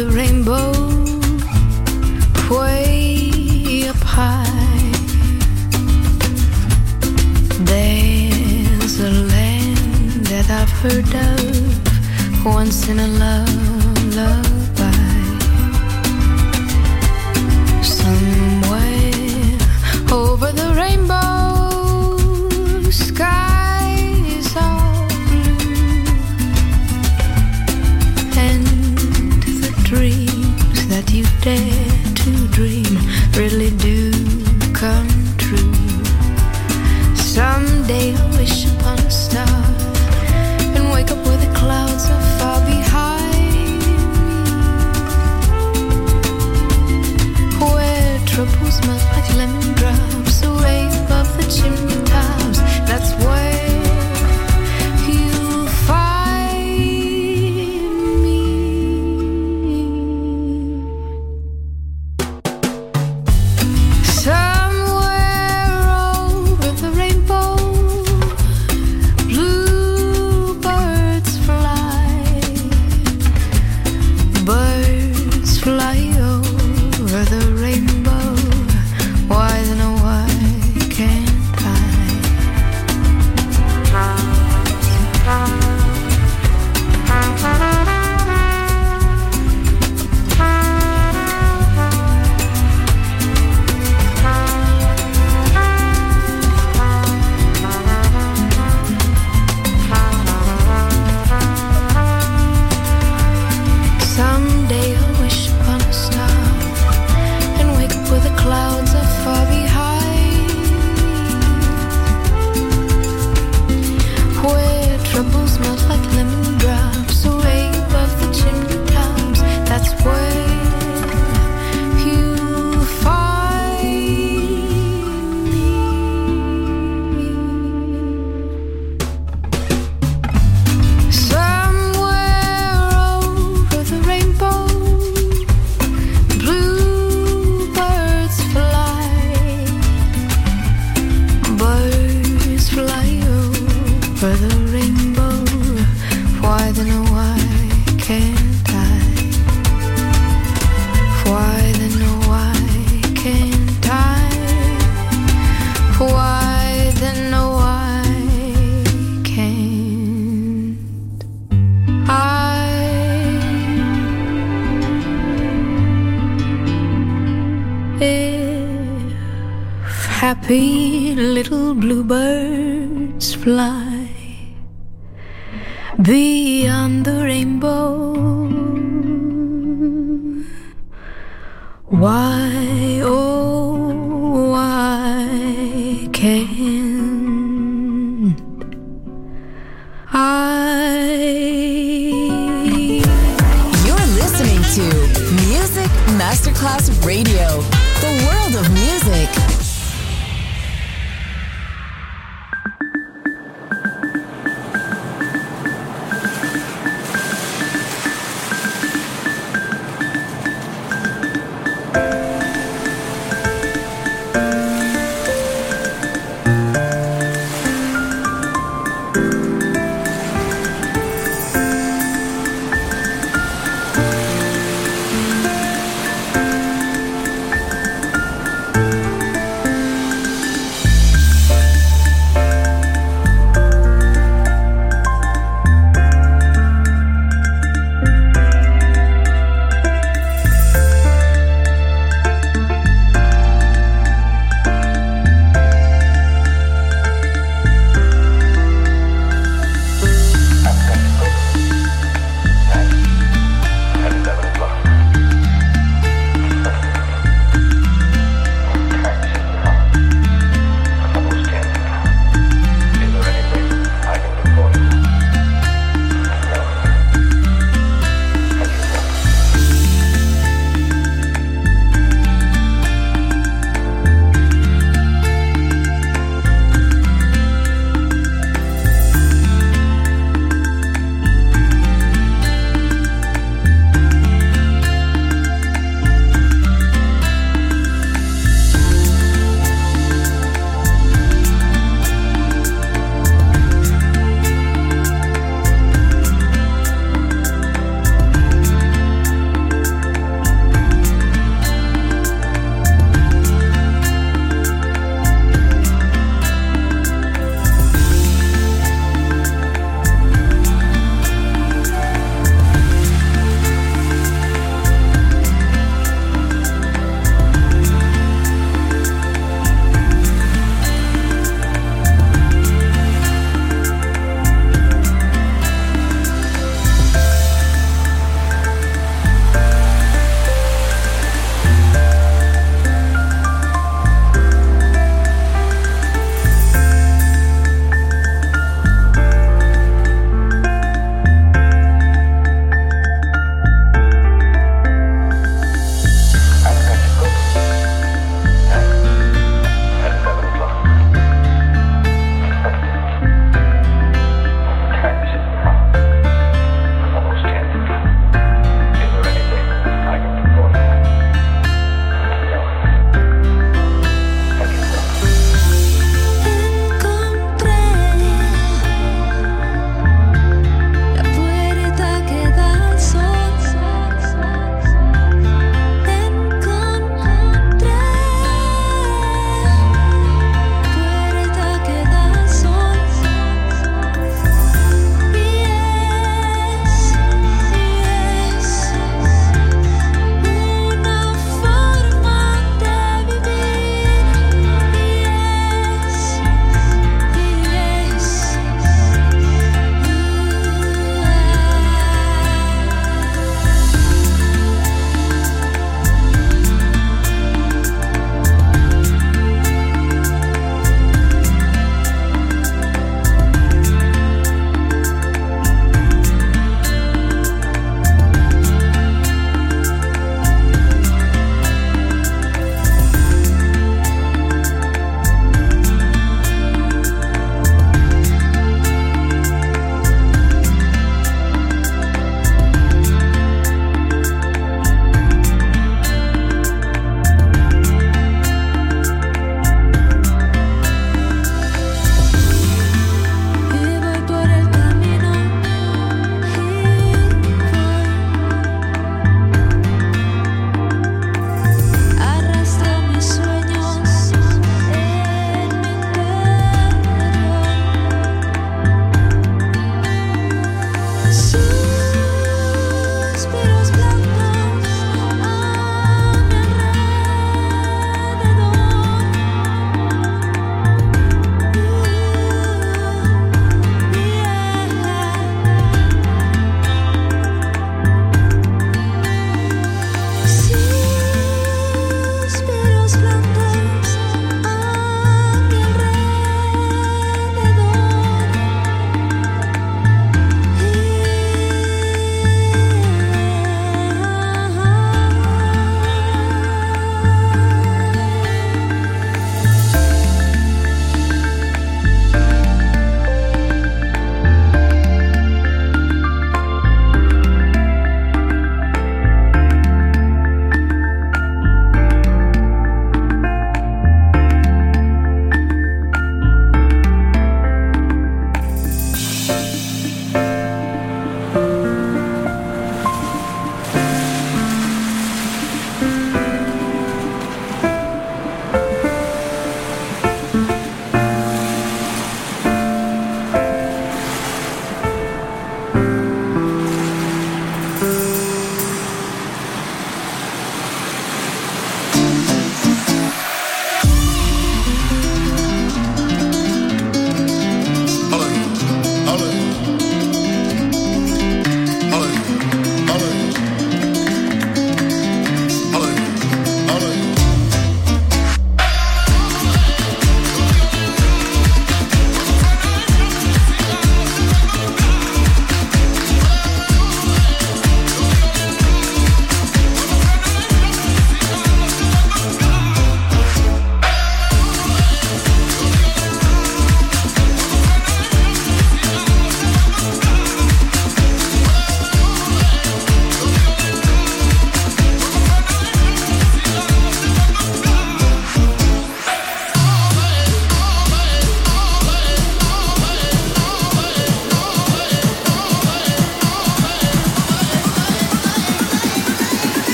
the rainbow way up high. There's a land that I've heard of once in a love, love. dare to dream really do come true. Someday I wish upon a star and wake up where the clouds are far behind me. Where troubles melt like lemon drops away above the chimney.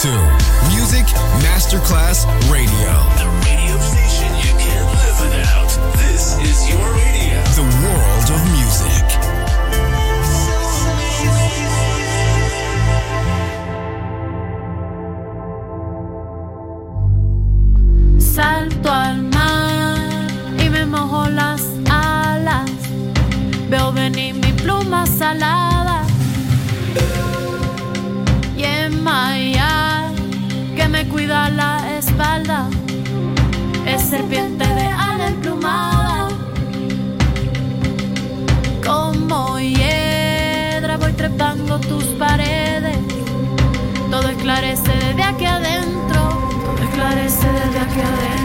To Music Masterclass Radio. The radio station you can't live without. This is your radio. The world of music. Salto al mar y me mojo las alas. Veo venir mi pluma salada. Es serpiente de ala emplumada. Como hiedra voy trepando tus paredes. Todo esclarece desde aquí adentro. Todo esclarece desde aquí adentro.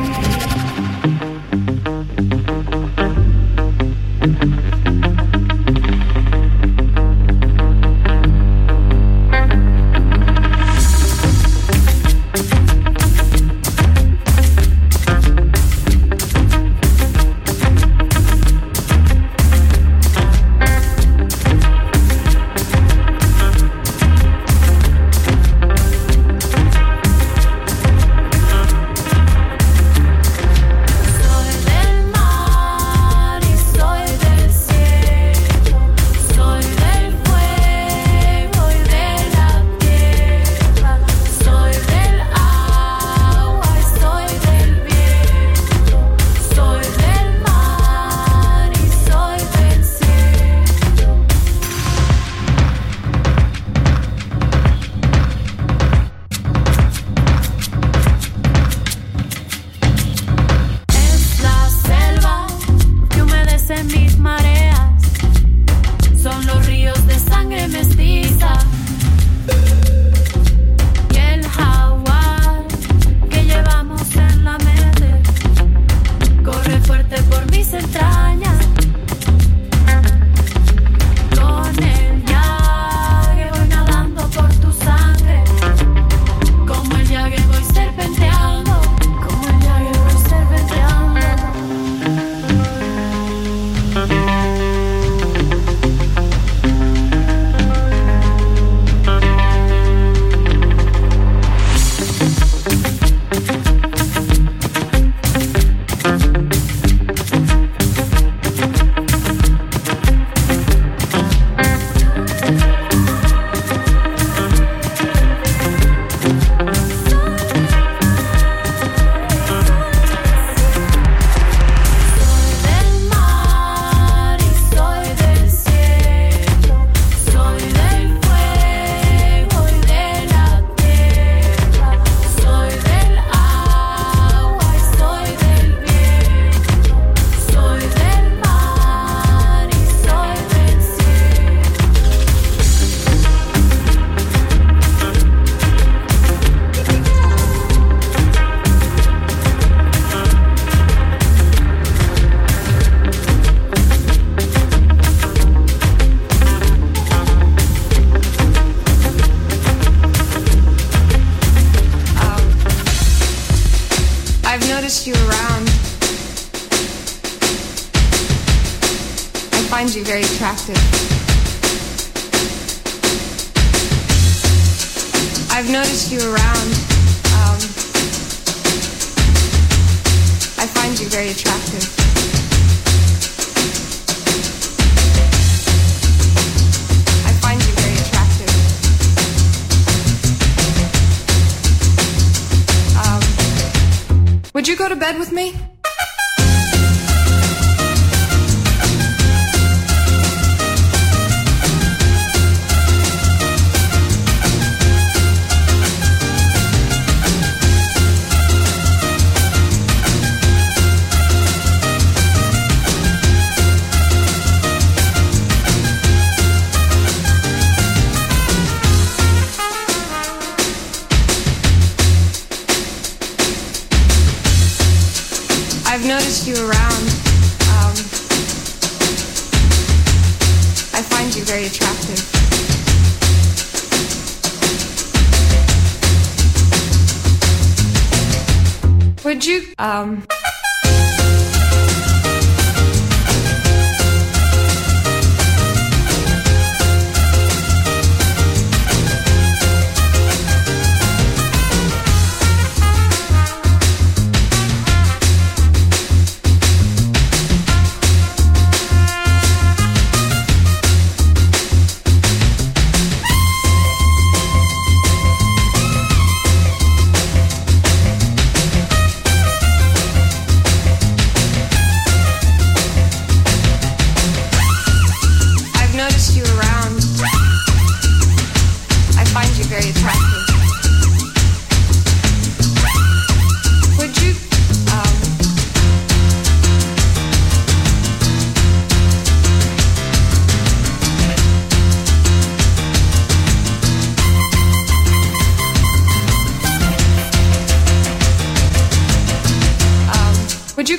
Around. Um, I find you very attractive. I find you very attractive. Um, would you go to bed with me? You around. Um, I find you very attractive. Would you, um,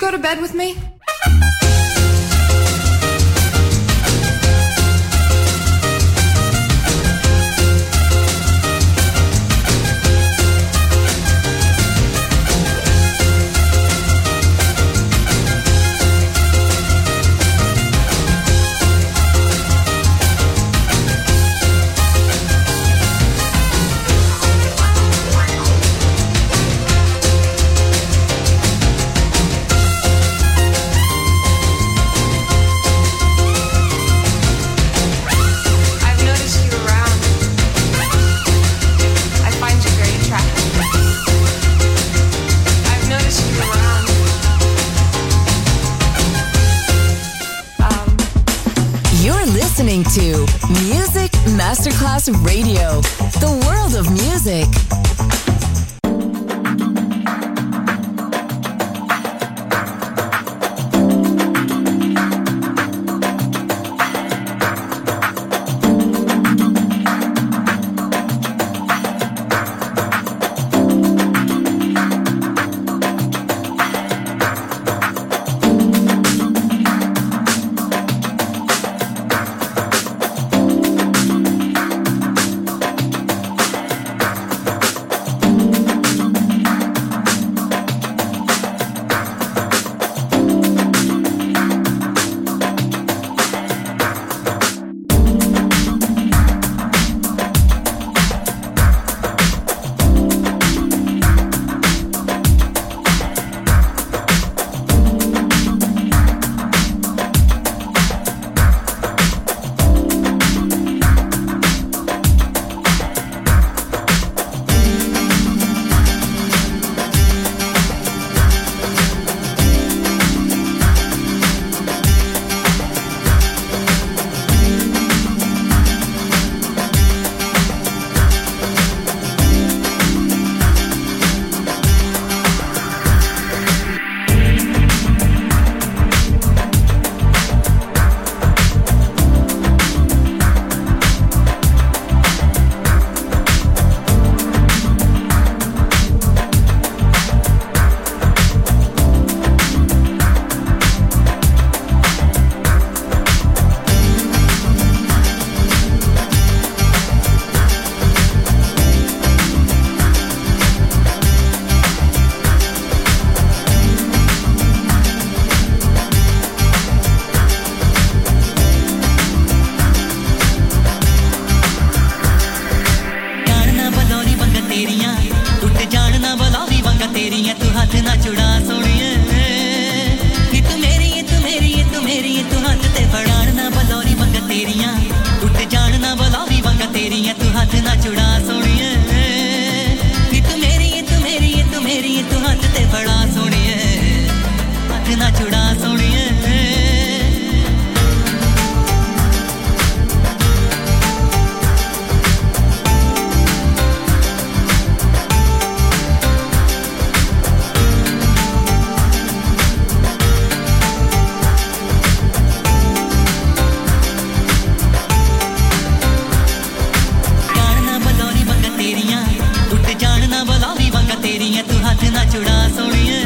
go to bed with me? Radio, साधना चुड़ा सोनिए